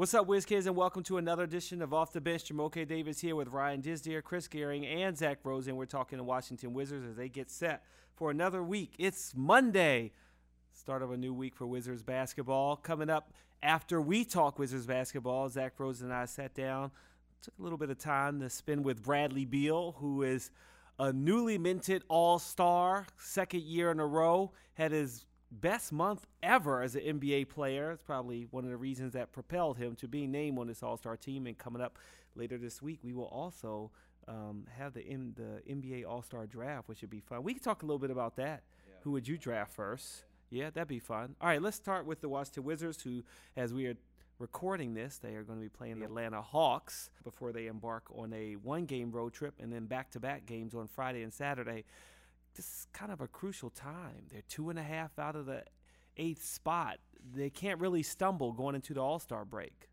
What's up, Whiz Kids, and welcome to another edition of Off the Bench. Jamoke Davis here with Ryan Disdeer, Chris Gehring, and Zach Rosen. We're talking to Washington Wizards as they get set for another week. It's Monday, start of a new week for Wizards basketball. Coming up after we talk Wizards basketball, Zach Rosen and I sat down, took a little bit of time to spend with Bradley Beal, who is a newly minted All Star, second year in a row, had his best month ever as an NBA player. It's probably one of the reasons that propelled him to being named on this All Star team. And coming up later this week, we will also um, have the M- the NBA All Star draft, which should be fun. We can talk a little bit about that. Yeah. Who would you draft first? Yeah, that'd be fun. All right, let's start with the Washington Wizards, who, as we are recording this, they are going to be playing the Atlanta Hawks before they embark on a one game road trip and then back to back games on Friday and Saturday this is kind of a crucial time. They're two and a half out of the eighth spot. They can't really stumble going into the All Star break.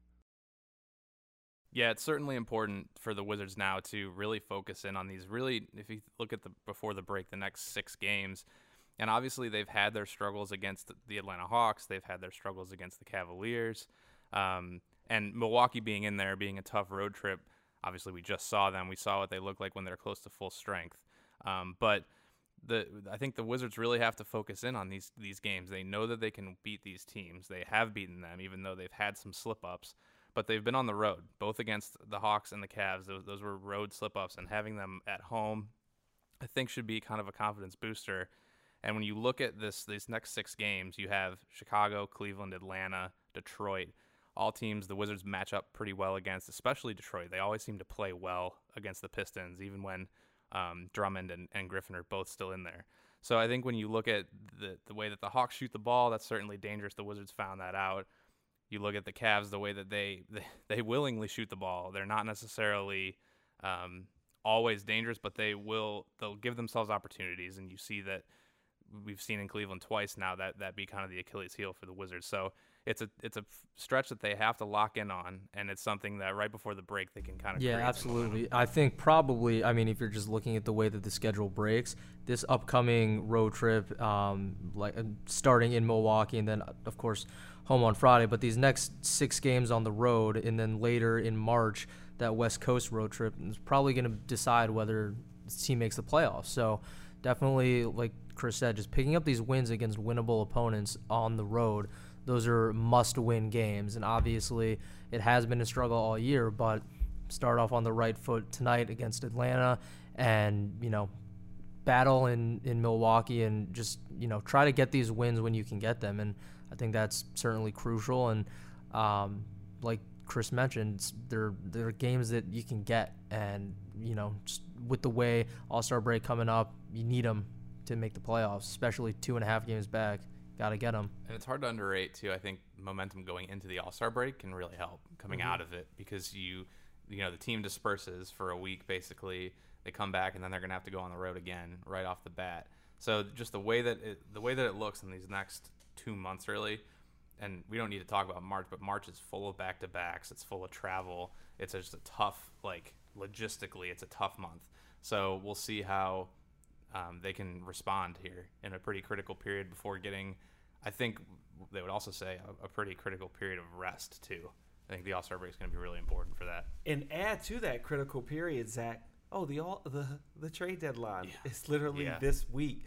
Yeah, it's certainly important for the Wizards now to really focus in on these. Really, if you look at the before the break, the next six games, and obviously they've had their struggles against the Atlanta Hawks. They've had their struggles against the Cavaliers, um, and Milwaukee being in there, being a tough road trip. Obviously, we just saw them. We saw what they look like when they're close to full strength. Um, but the I think the Wizards really have to focus in on these these games. They know that they can beat these teams. They have beaten them, even though they've had some slip ups. But they've been on the road, both against the Hawks and the Cavs. Those, those were road slip ups, and having them at home, I think, should be kind of a confidence booster. And when you look at this these next six games, you have Chicago, Cleveland, Atlanta, Detroit. All teams the Wizards match up pretty well against, especially Detroit. They always seem to play well against the Pistons, even when um, Drummond and, and Griffin are both still in there. So I think when you look at the the way that the Hawks shoot the ball, that's certainly dangerous. The Wizards found that out. You look at the Cavs, the way that they they, they willingly shoot the ball. They're not necessarily um, always dangerous, but they will they'll give themselves opportunities, and you see that we've seen in Cleveland twice now that that be kind of the Achilles heel for the Wizards. So it's a it's a stretch that they have to lock in on, and it's something that right before the break they can kind of yeah, absolutely. I think probably. I mean, if you're just looking at the way that the schedule breaks, this upcoming road trip, um, like uh, starting in Milwaukee, and then of course home on Friday, but these next six games on the road, and then later in March that West Coast road trip is probably going to decide whether the team makes the playoffs. So definitely, like Chris said, just picking up these wins against winnable opponents on the road those are must win games. And obviously, it has been a struggle all year, but start off on the right foot tonight against Atlanta and, you know, battle in, in Milwaukee and just, you know, try to get these wins when you can get them. And I think that's certainly crucial. And um, like Chris mentioned, there, there are games that you can get. And, you know, with the way All Star break coming up, you need them to make the playoffs, especially two and a half games back. Got to get them. And it's hard to underrate too. I think momentum going into the All Star break can really help coming mm-hmm. out of it because you, you know, the team disperses for a week basically. They come back and then they're gonna have to go on the road again right off the bat. So just the way that it, the way that it looks in these next two months really, and we don't need to talk about March, but March is full of back to backs. It's full of travel. It's just a tough like logistically, it's a tough month. So we'll see how um, they can respond here in a pretty critical period before getting, I think they would also say, a, a pretty critical period of rest, too. I think the All Star break is going to be really important for that. And add to that critical period, Zach. Oh, the all the the trade deadline yeah. is literally yeah. this week.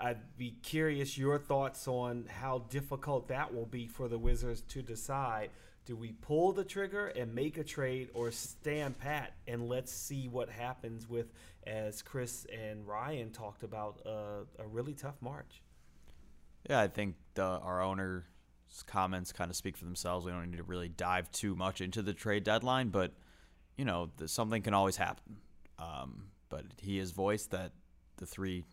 I'd be curious your thoughts on how difficult that will be for the Wizards to decide. Do we pull the trigger and make a trade or stand pat and let's see what happens with as Chris and Ryan talked about, uh, a really tough March. Yeah, I think the, our owner's comments kind of speak for themselves. We don't need to really dive too much into the trade deadline, but you know, the, something can always happen. Um, but he has voiced that the three,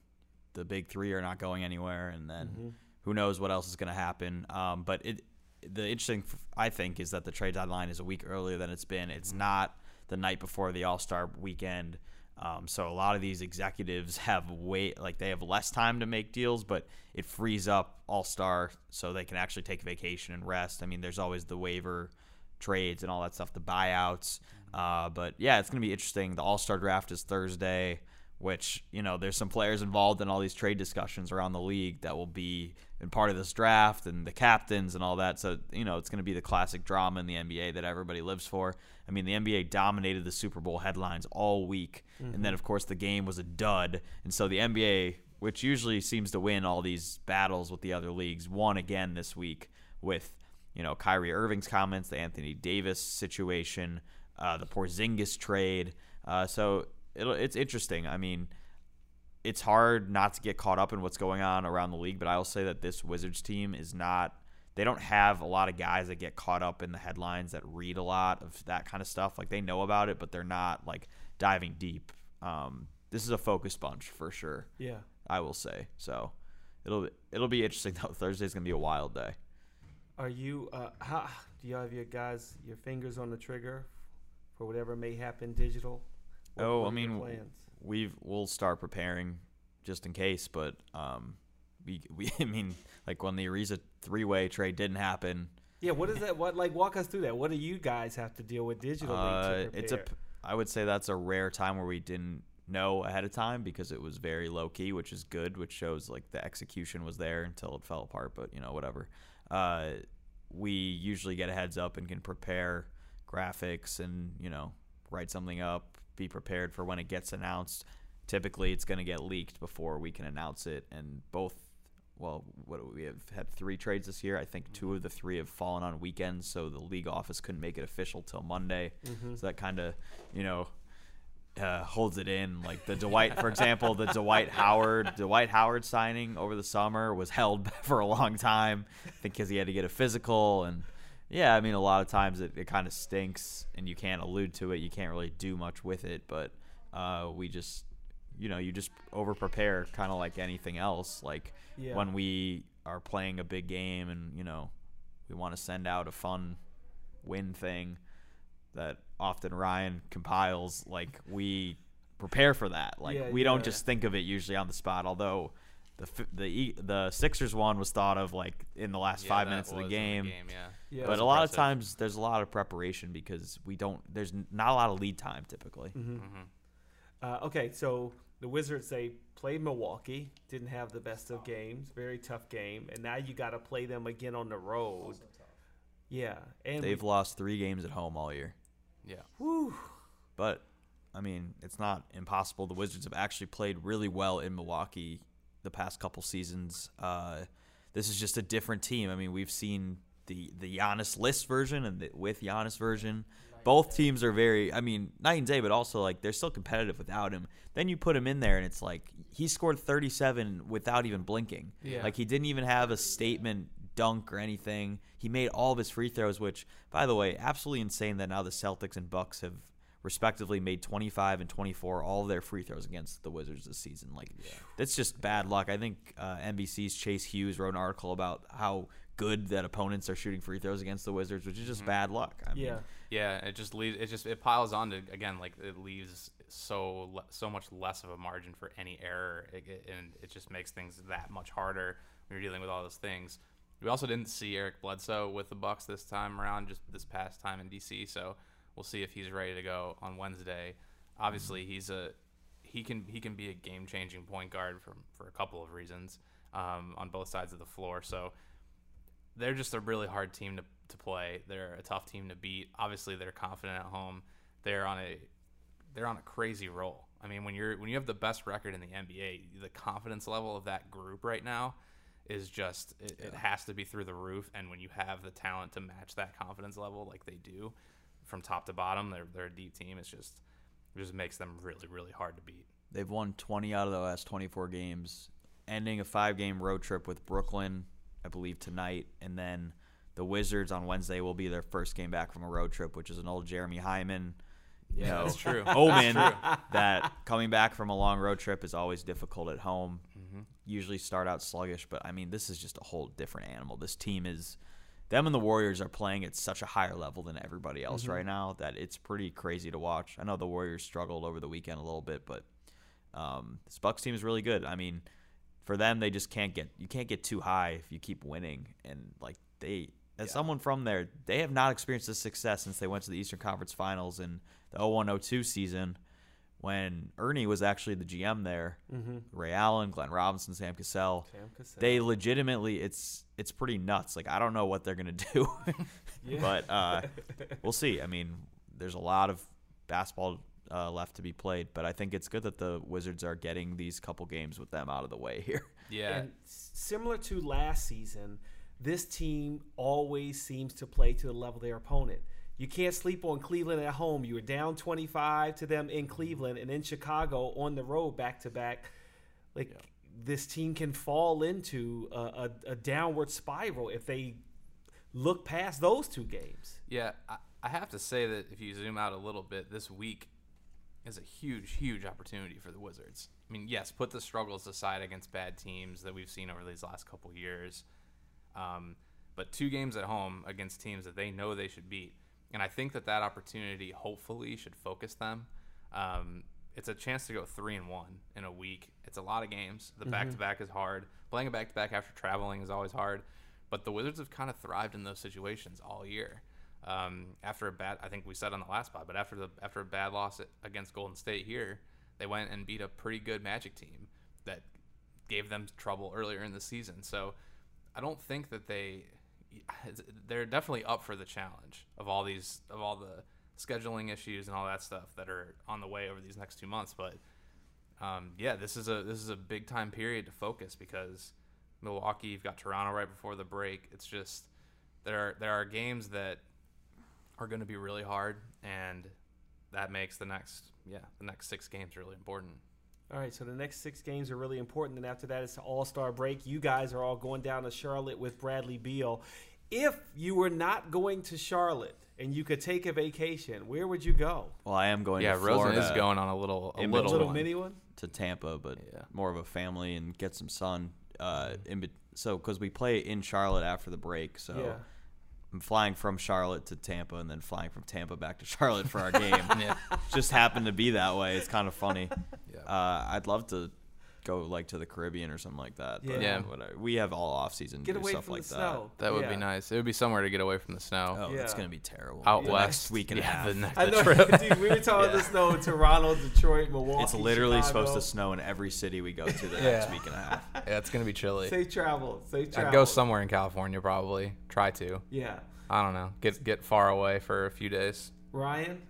the big three, are not going anywhere, and then mm-hmm. who knows what else is going to happen. Um, but it, the interesting, I think, is that the trade deadline is a week earlier than it's been. It's mm-hmm. not the night before the All Star weekend. Um, so a lot of these executives have wait like they have less time to make deals, but it frees up All Star so they can actually take vacation and rest. I mean, there's always the waiver trades and all that stuff, the buyouts. Uh, but yeah, it's going to be interesting. The All Star draft is Thursday. Which you know there's some players involved in all these trade discussions around the league that will be in part of this draft and the captains and all that. So you know it's going to be the classic drama in the NBA that everybody lives for. I mean the NBA dominated the Super Bowl headlines all week, mm-hmm. and then of course the game was a dud, and so the NBA, which usually seems to win all these battles with the other leagues, won again this week with you know Kyrie Irving's comments, the Anthony Davis situation, uh, the Porzingis trade. Uh, so it's interesting. I mean, it's hard not to get caught up in what's going on around the league, but I will say that this Wizards team is not. They don't have a lot of guys that get caught up in the headlines that read a lot of that kind of stuff. Like they know about it, but they're not like diving deep. Um, this is a focused bunch for sure. Yeah, I will say so. It'll it'll be interesting though. Thursday's gonna be a wild day. Are you? Uh, how do you have your guys your fingers on the trigger for whatever may happen digital? Oh, I mean, we've we'll start preparing just in case, but um, we we I mean, like when the Ariza three way trade didn't happen. Yeah, what is that? What like walk us through that? What do you guys have to deal with digitally? Uh, it's a I would say that's a rare time where we didn't know ahead of time because it was very low key, which is good, which shows like the execution was there until it fell apart. But you know, whatever. Uh, we usually get a heads up and can prepare graphics and you know write something up be prepared for when it gets announced. Typically, it's going to get leaked before we can announce it, and both. Well, what we have had three trades this year. I think two of the three have fallen on weekends, so the league office couldn't make it official till Monday. Mm-hmm. So that kind of, you know, uh, holds it in. Like the Dwight, for example, the Dwight Howard Dwight Howard signing over the summer was held for a long time. I think because he had to get a physical and yeah, I mean, a lot of times it, it kind of stinks and you can't allude to it. You can't really do much with it, but uh, we just, you know, you just over prepare kind of like anything else. Like yeah. when we are playing a big game and, you know, we want to send out a fun win thing that often Ryan compiles, like we prepare for that. Like yeah, we don't just think of it usually on the spot, although the the the Sixers one was thought of like in the last yeah, five minutes of the game. The game yeah. yeah. but a lot of times there's a lot of preparation because we don't. There's not a lot of lead time typically. Mm-hmm. Mm-hmm. Uh, okay, so the Wizards they played Milwaukee, didn't have the best of games, very tough game, and now you got to play them again on the road. Yeah, and they've we, lost three games at home all year. Yeah. Whew. But I mean, it's not impossible. The Wizards have actually played really well in Milwaukee the past couple seasons. Uh, this is just a different team. I mean, we've seen the the Giannis list version and the with Giannis version. Both teams are very, I mean, night and day, but also like they're still competitive without him. Then you put him in there, and it's like he scored 37 without even blinking. Yeah. Like he didn't even have a statement dunk or anything. He made all of his free throws, which, by the way, absolutely insane that now the Celtics and Bucks have respectively made 25 and 24 all of their free throws against the Wizards this season. Like yeah. that's just bad luck. I think uh, NBC's Chase Hughes wrote an article about how good that opponents are shooting free throws against the Wizards, which is just mm-hmm. bad luck. I yeah, mean, yeah. It just leaves. It just it piles on to again like it leaves so so much less of a margin for any error, it, it, and it just makes things that much harder when you're dealing with all those things. We also didn't see Eric Bledsoe with the Bucks this time around, just this past time in DC. So We'll see if he's ready to go on Wednesday. Obviously, he's a he can he can be a game changing point guard for for a couple of reasons um, on both sides of the floor. So they're just a really hard team to to play. They're a tough team to beat. Obviously, they're confident at home. They're on a they're on a crazy roll. I mean, when you're when you have the best record in the NBA, the confidence level of that group right now is just it, yeah. it has to be through the roof. And when you have the talent to match that confidence level like they do, from top to bottom. They're they're a deep team. It's just it just makes them really really hard to beat. They've won 20 out of the last 24 games, ending a five-game road trip with Brooklyn, I believe tonight, and then the Wizards on Wednesday will be their first game back from a road trip, which is an old Jeremy Hyman. You yeah, know, that's true. Omen that's true. that coming back from a long road trip is always difficult at home. Mm-hmm. Usually start out sluggish, but I mean, this is just a whole different animal. This team is them and the Warriors are playing at such a higher level than everybody else mm-hmm. right now that it's pretty crazy to watch. I know the Warriors struggled over the weekend a little bit, but um, this Bucks team is really good. I mean, for them, they just can't get you can't get too high if you keep winning, and like they. As yeah. someone from there, they have not experienced this success since they went to the Eastern Conference Finals in the 01-02 season, when Ernie was actually the GM there, Mm-hmm. Ray Allen, Glenn Robinson, Sam Cassell, Sam Cassell. they legitimately it's it's pretty nuts. Like I don't know what they're gonna do, but uh, we'll see. I mean, there's a lot of basketball uh, left to be played, but I think it's good that the Wizards are getting these couple games with them out of the way here. Yeah. And similar to last season, this team always seems to play to the level of their opponent. You can't sleep on Cleveland at home. You were down 25 to them in Cleveland and in Chicago on the road back to back. Like this team can fall into a, a, a downward spiral if they look past those two games. Yeah, I, I have to say that if you zoom out a little bit, this week is a huge, huge opportunity for the Wizards. I mean, yes, put the struggles aside against bad teams that we've seen over these last couple years, um, but two games at home against teams that they know they should beat, and I think that that opportunity hopefully should focus them. Um, it's a chance to go three and one in a week. It's a lot of games. The back to back is hard. Playing a back to back after traveling is always hard. But the Wizards have kind of thrived in those situations all year. Um, after a bad, I think we said on the last pod, but after the after a bad loss against Golden State here, they went and beat a pretty good Magic team that gave them trouble earlier in the season. So I don't think that they they're definitely up for the challenge of all these of all the scheduling issues and all that stuff that are on the way over these next two months. But um, yeah, this is a this is a big time period to focus because Milwaukee, you've got Toronto right before the break. It's just there are there are games that are going to be really hard, and that makes the next yeah the next six games really important. All right, so the next six games are really important, and after that, it's the All Star break. You guys are all going down to Charlotte with Bradley Beal. If you were not going to Charlotte and you could take a vacation, where would you go? Well, I am going yeah, to Rosen is going on a little a In A little, little one. mini one. to Tampa, but Yeah. more of a family and get some sun. Uh, in bet- so because we play in Charlotte after the break, so Yeah. I'm flying from Charlotte to Tampa and then flying from Tampa back to Charlotte for our game. Yeah. Just happened to be that way. It's kind of funny. Yeah. Uh, I'd love to go like to the Caribbean or something like that. But Yeah. whatever. we have all off season to Get do away stuff from like the snow. That would Yeah. be nice. It would be somewhere to get away from the snow. Oh, it's Yeah. gonna be terrible. Out The west, next week and yeah, a half. The next I know, trip. dude. We were talking Yeah. the snow in Toronto, Detroit, Milwaukee. It's literally Chicago. supposed to snow in every city we go to the Yeah. next week and a half. yeah, it's gonna be chilly. Safe travel. Safe travel. I'd go somewhere in California probably. Try to. Yeah. I don't know. Get get far away for a few days. Ryan.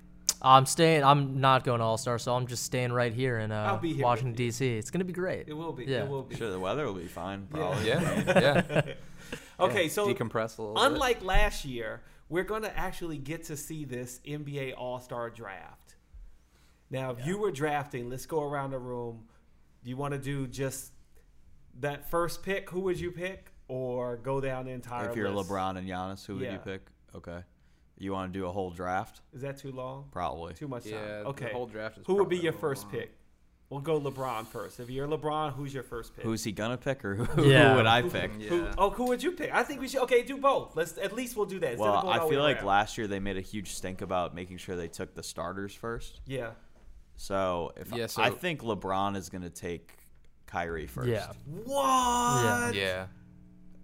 I'm staying. I'm not going to All Star, so I'm just staying right here in uh, here Washington. D.C. It's gonna be great. It will be. Yeah. It will be. Sure, the weather will be fine. Yeah. Probably. Yeah, yeah. Okay, so decompress a little. bit. unlike last year, we're going to actually get to see this NBA All Star draft. Now, if you were drafting, let's go around the room. Do you want to do just that first pick? Who would you pick, or go down the entire? If you're list? LeBron and Giannis, who would you pick? Okay. You want to do a whole draft? is that too long? Probably. Too much time. yeah, okay. The whole draft is who would be your first long. pick? We'll go LeBron first. If you're LeBron, who's your first pick? Who's he gonna pick, or who, Yeah. who would I Who- pick? Yeah. Who, oh, who would you pick? I think we should. Okay, do both. Let's at least we'll do that. instead of Well, going I feel like around. last year they made a huge stink about making sure they took the starters first. Yeah. So if Yeah, so- I think LeBron is gonna take Kyrie first. Yeah. What? Yeah.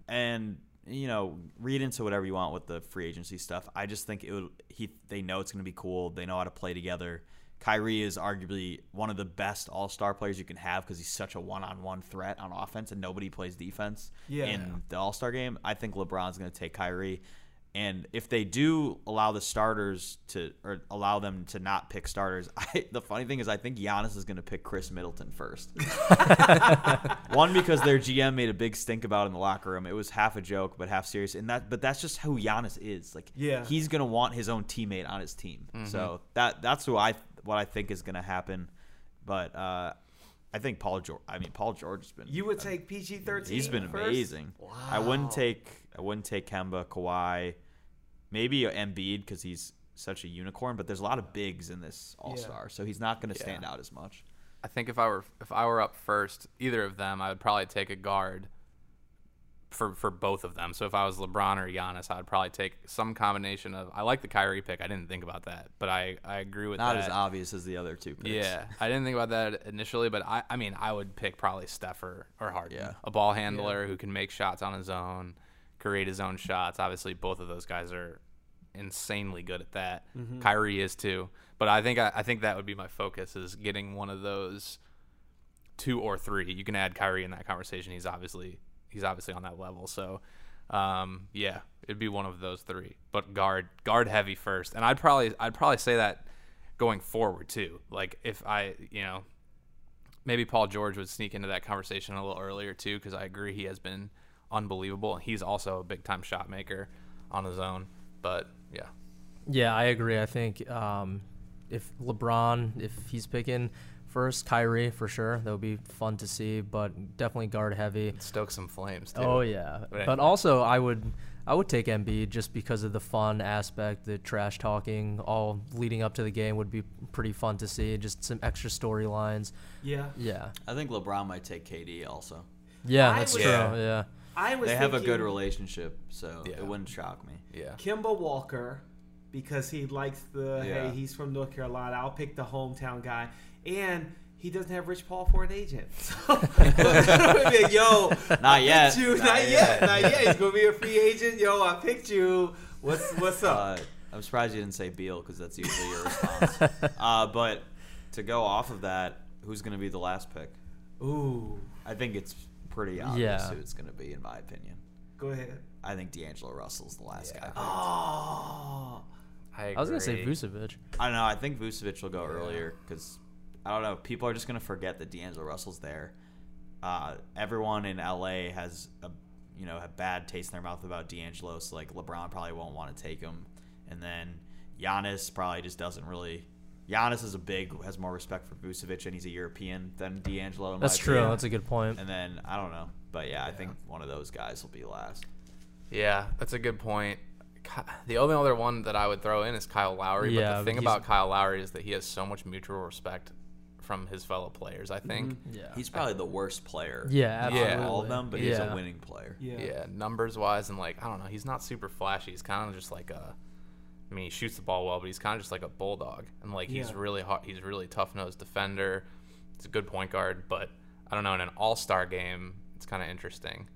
and you know read into whatever you want with the free agency stuff. I just think it would. He they know it's going to be cool. They know how to play together. Kyrie is arguably one of the best All Star players you can have because he's such a one on one threat on offense, and nobody plays defense Yeah. in the All Star game. I think LeBron's going to take Kyrie. And if they do allow the starters to, or allow them to not pick starters, I, the funny thing is, I think Giannis is going to pick Khris Middleton first. One because their GM made a big stink about it in the locker room. It was half a joke, but half serious. And that, but that's just who Giannis is. Like, Yeah. he's gonna want his own teammate on his team. Mm-hmm. So that that's who I what I think is gonna happen. But uh, I think Paul George. I mean, Paul George has been. You would take PG thirteen. He's been amazing. I wouldn't take. I wouldn't take Kemba, Kawhi, maybe Embiid because he's such a unicorn. But there's a lot of bigs in this All Star, so he's not going to Yeah. stand out as much. I think if I were if I were up first, either of them, I would probably take a guard for for both of them. So if I was LeBron or Giannis, I would probably take some combination of. I like the Kyrie pick. I didn't think about that, but I I agree with Not that. as obvious as the other two. Picks. Yeah, I didn't think about that initially, but I, I mean, I would pick probably Steph or, or Harden, Yeah. a ball handler who can make shots on his own, create his own shots. Obviously, both of those guys are insanely good at that. Mm-hmm. Kyrie is too. But I think I, I think that would be my focus is getting one of those two or three. You can add Kyrie in that conversation. He's obviously he's obviously on that level. So um, yeah, it'd be one of those three. But guard guard heavy first. And I'd probably I'd probably say that going forward too. Like if I you know maybe Paul George would sneak into that conversation a little earlier too because I agree he has been unbelievable. And He's also a big time shot maker on his own. But yeah. Yeah, I agree. I think um, if LeBron, if he's picking first, Kyrie for sure, that would be fun to see. But definitely guard heavy. Stoke some flames too. Oh yeah, Right. but also I would I would take Embiid just because of the fun aspect, the trash talking, all leading up to the game would be pretty fun to see. Just some extra storylines. Yeah. Yeah, I think LeBron might take KD also. yeah, I that's would- true. Yeah. Yeah, I was They have a good relationship, so Yeah. it wouldn't shock me. Yeah. Kemba Walker because he likes the Yeah. hey he's from North Carolina. I'll pick the hometown guy, and he doesn't have Rich Paul for an agent. So, yo, Not I yet. picked You. Not, Not yet. yet. Not yet. He's gonna be a free agent. Yo, I picked you. What's what's up? Uh, I'm surprised you didn't say Beal because that's usually your response. uh, but to go off of that, who's going to be the last pick? Ooh, I think it's pretty obvious Yeah. who it's going to be, in my opinion. go ahead. I think D'Angelo Russell's the last guy. Oh, I, agree. I was gonna say Vucevic. I don't know. I think Vucevic will go earlier because I don't know. People are just going to forget that D'Angelo Russell's there. Uh, everyone in LA has a you know have bad taste in their mouth about D'Angelo, so like LeBron probably won't want to take him, and then Giannis probably just doesn't really. Giannis is a big has more respect for Vucevic and he's a European than D'Angelo. in my That's true. opinion. That's a good point. And then I don't know, but yeah, I think one of those guys will be last. Yeah, that's a good point. The only other one that I would throw in is Kyle Lowry. Yeah, but the thing about Kyle Lowry is that he has so much mutual respect from his fellow players. I think. Mm-hmm. Yeah, He's probably the worst player. Yeah, of absolutely. all of them, but he's a winning player. yeah. Yeah, numbers wise and like I don't know, he's not super flashy. He's kind of just like a. I mean, he shoots the ball well, but he's kind of just like a bulldog, and like he's Yeah. really hot. He's really tough nosed defender. He's a good point guard, but I don't know. In an All Star game, it's kind of interesting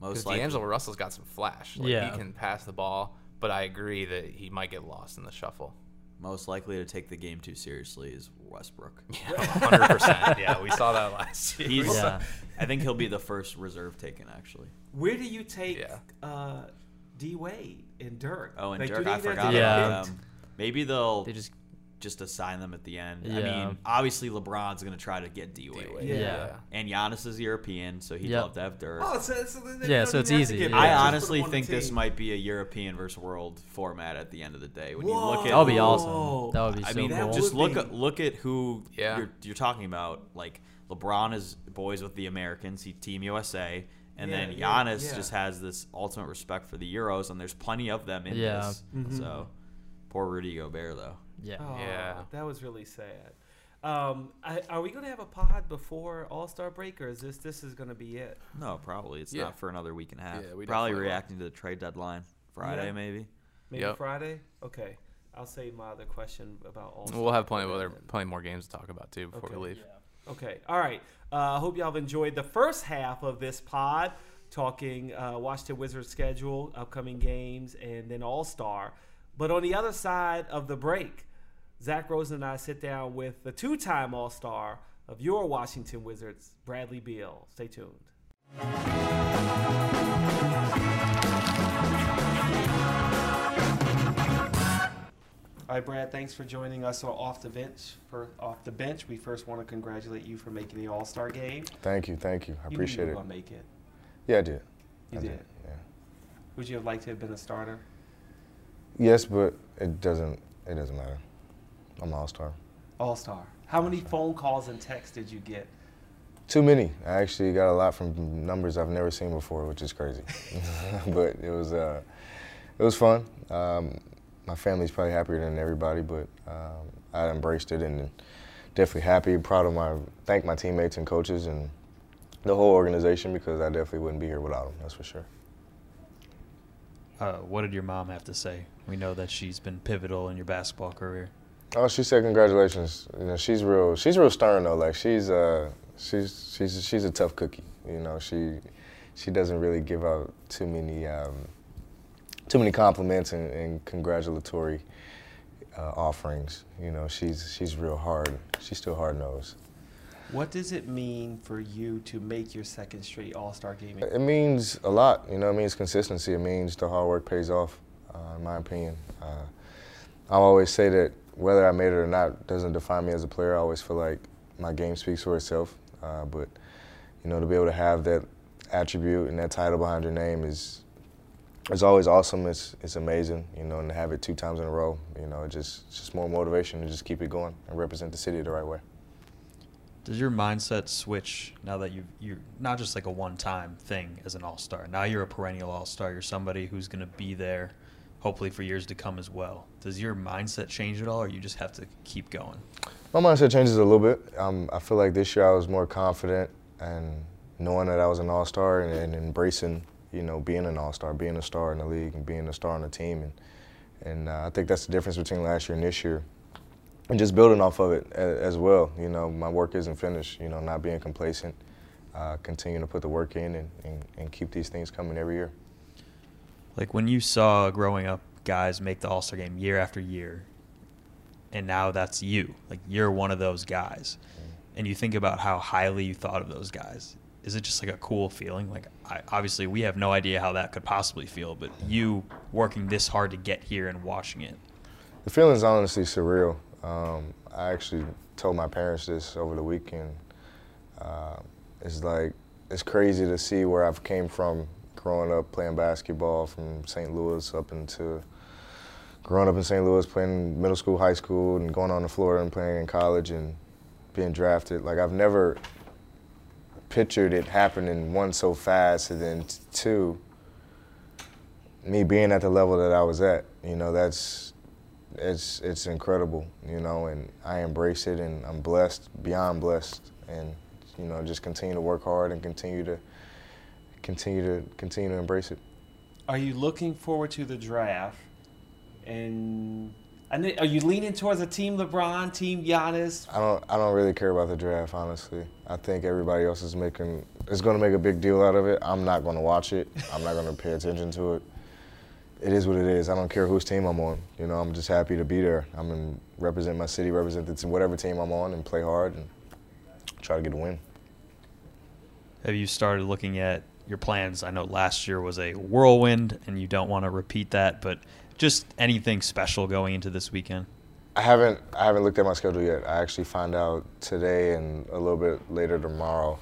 Most likely. D'Angelo Russell's got some flash. Like, Yeah. he can pass the ball, but I agree that he might get lost in the shuffle. Most likely to take the game too seriously is Westbrook. Yeah, hundred percent. Yeah, we saw that last year. He's, Yeah. I think he'll be the first reserve taken actually. Where do you take Yeah. uh, D Wade and Dirk? Oh, and Like, do Dirk, they I even forgot to Yeah. about them. Maybe they'll they just just assign them at the end. I mean, obviously LeBron's going to try to get D Wade, D-Wade, Yeah. and Giannis is European, so he'd Yep. love to have Dirk. Oh, so, so Yeah, don't so it's have to easy. get Yeah. I picked, just put honestly them on the think this might be a European versus world format at the end of the day. When you Whoa. look at that would be awesome. That would be I so mean, that cool. just look be- at look at who Yeah. you're, you're talking about. Like LeBron is boys with the Americans, he Team USA, and Yeah, then yeah, Giannis yeah. just has this ultimate respect for the Euros, and there's plenty of them in Yeah. this. Mhm. So poor Rudy Gobert though. yeah. Oh, Yeah. that was really sad. Um, I, are we going to have a pod before All Star break, or is this this is going to be it? No, probably it's Yeah. not for another week and a half. Yeah, we probably definitely will. reacting to the trade deadline Friday Yeah. maybe. Maybe Yep. Friday. Okay, I'll save my other question about All. We'll have plenty of other, plenty more games to talk about too before Okay. we leave. Okay. All right. I uh, hope y'all have enjoyed the first half of this pod, talking uh, Washington Wizards schedule, upcoming games, and then All Star. But on the other side of the break, Zach Rosen and I sit down with the two-time All Star of your Washington Wizards, Bradley Beal. Stay tuned. All right, Brad. Thanks for joining us off the bench. For off the bench, we first want to congratulate you for making the All Star game. Thank you, thank you. I You appreciate knew you it. were gonna make it. Yeah, I did. You I did. Yeah. Would you have liked to have been a starter? Yes, but it doesn't. It doesn't matter. I'm an all star. All Star. How many phone calls and texts did you get? Too many. I actually got a lot from numbers I've never seen before, which is crazy. but it was uh, it was fun. Um, my family's probably happier than everybody, but um, I embraced it and definitely happy, proud of my thank my teammates and coaches and the whole organization because I definitely wouldn't be here without them. That's for sure. Uh, what did your mom have to say? We know that she's been pivotal in your basketball career. Oh, she said congratulations. You know, she's real. She's real stern though. Like she's uh, she's she's she's a tough cookie. You know, she she doesn't really give out too many um, too many compliments and, and congratulatory uh, offerings. You know, she's she's real hard. She's still hard nosed. What does it mean for you to make your second straight All Star game? It means a lot. You know, it means consistency. It means the hard work pays off, uh, in my opinion. Uh, I always say that whether I made it or not doesn't define me as a player. I always feel like my game speaks for itself. Uh, but, you know, to be able to have that attribute and that title behind your name is it's always awesome. It's it's amazing, you know, and to have it two times in a row, you know, it just it's just more motivation to just keep it going and represent the city the right way. Does your mindset switch now that you you're not just like a one-time thing as an all-star? Now you're a perennial all-star. You're somebody who's going to be there, hopefully for years to come as well. Does your mindset change at all, or you just have to keep going? My mindset changes a little bit. Um, I feel like this year I was more confident and knowing that I was an all-star and, and embracing, you know, being an all-star, being a star in the league, and being a star on the team, and and uh, I think that's the difference between last year and this year and just building off of it as well. You know, my work isn't finished. You know, not being complacent, uh, continuing to put the work in, and, and, and keep these things coming every year. Like when you saw growing up guys make the All Star game year after year, and now that's you. Like you're one of those guys, mm-hmm. and you think about how highly you thought of those guys. Is it just like a cool feeling? Like I, obviously we have no idea how that could possibly feel, but you working this hard to get here and watching it. The feeling is honestly surreal. Um, I actually told my parents this over the weekend. Uh, it's like it's crazy to see where I've came from growing up playing basketball from St. Louis up into growing up in St. Louis, playing middle school, high school, and going on the floor and playing in college and being drafted. Like I've never pictured it happening one so fast, and then two, me being at the level that I was at. You know, that's it's it's incredible, you know, and I embrace it, and I'm blessed, beyond blessed, and you know, just continue to work hard and continue to continue to continue to embrace it. Are you looking forward to the draft? And are you leaning towards a team LeBron, team Giannis? I don't. I don't really care about the draft, honestly. I think everybody else is making is going to make a big deal out of it. I'm not going to watch it. I'm not going to pay attention to it it is what it is. I don't care whose team I'm on. You know, I'm just happy to be there. I'm in represent my city, represent the team, whatever team I'm on, and play hard and try to get a win. Have you started looking at your plans? I know last year was a whirlwind, and you don't want to repeat that, but just anything special going into this weekend? I haven't. I haven't looked at my schedule yet. I actually find out today and a little bit later tomorrow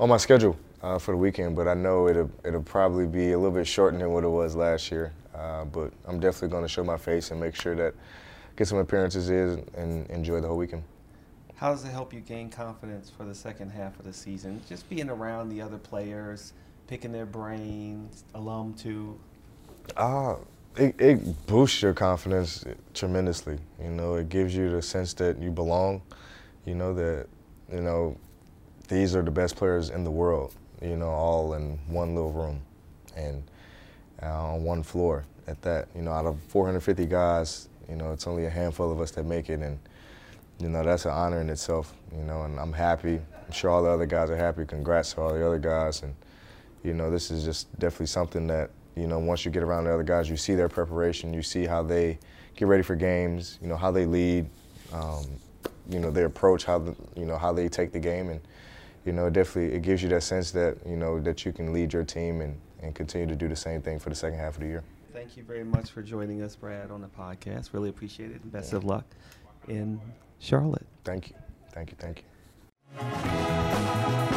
on my schedule uh, for the weekend. But I know it'll it'll probably be a little bit shortened than what it was last year. Uh, but I'm definitely going to show my face and make sure that get some appearances in and enjoy the whole weekend. How does it help you gain confidence for the second half of the season? Just being around the other players, picking their brains, alum too. Uh, it, it boosts your confidence tremendously. You know, it gives you the sense that you belong. You know that, you know, these are the best players in the world. You know, all in one little room, and uh, on one floor at that. You know, out of 450 guys, you know, it's only a handful of us that make it, and you know that's an honor in itself. You know, and I'm happy. I'm sure all the other guys are happy. Congrats to all the other guys, and you know, this is just definitely something that you know once you get around the other guys, you see their preparation, you see how they get ready for games, you know how they lead, um, you know their approach, how the, you know how they take the game, and you know definitely it gives you that sense that you know that you can lead your team and and continue to do the same thing for the second half of the year. Thank you very much for joining us, Brad, on the podcast. Really appreciate it. Best yeah. of luck in Charlotte. Thank you. Thank you. Thank you.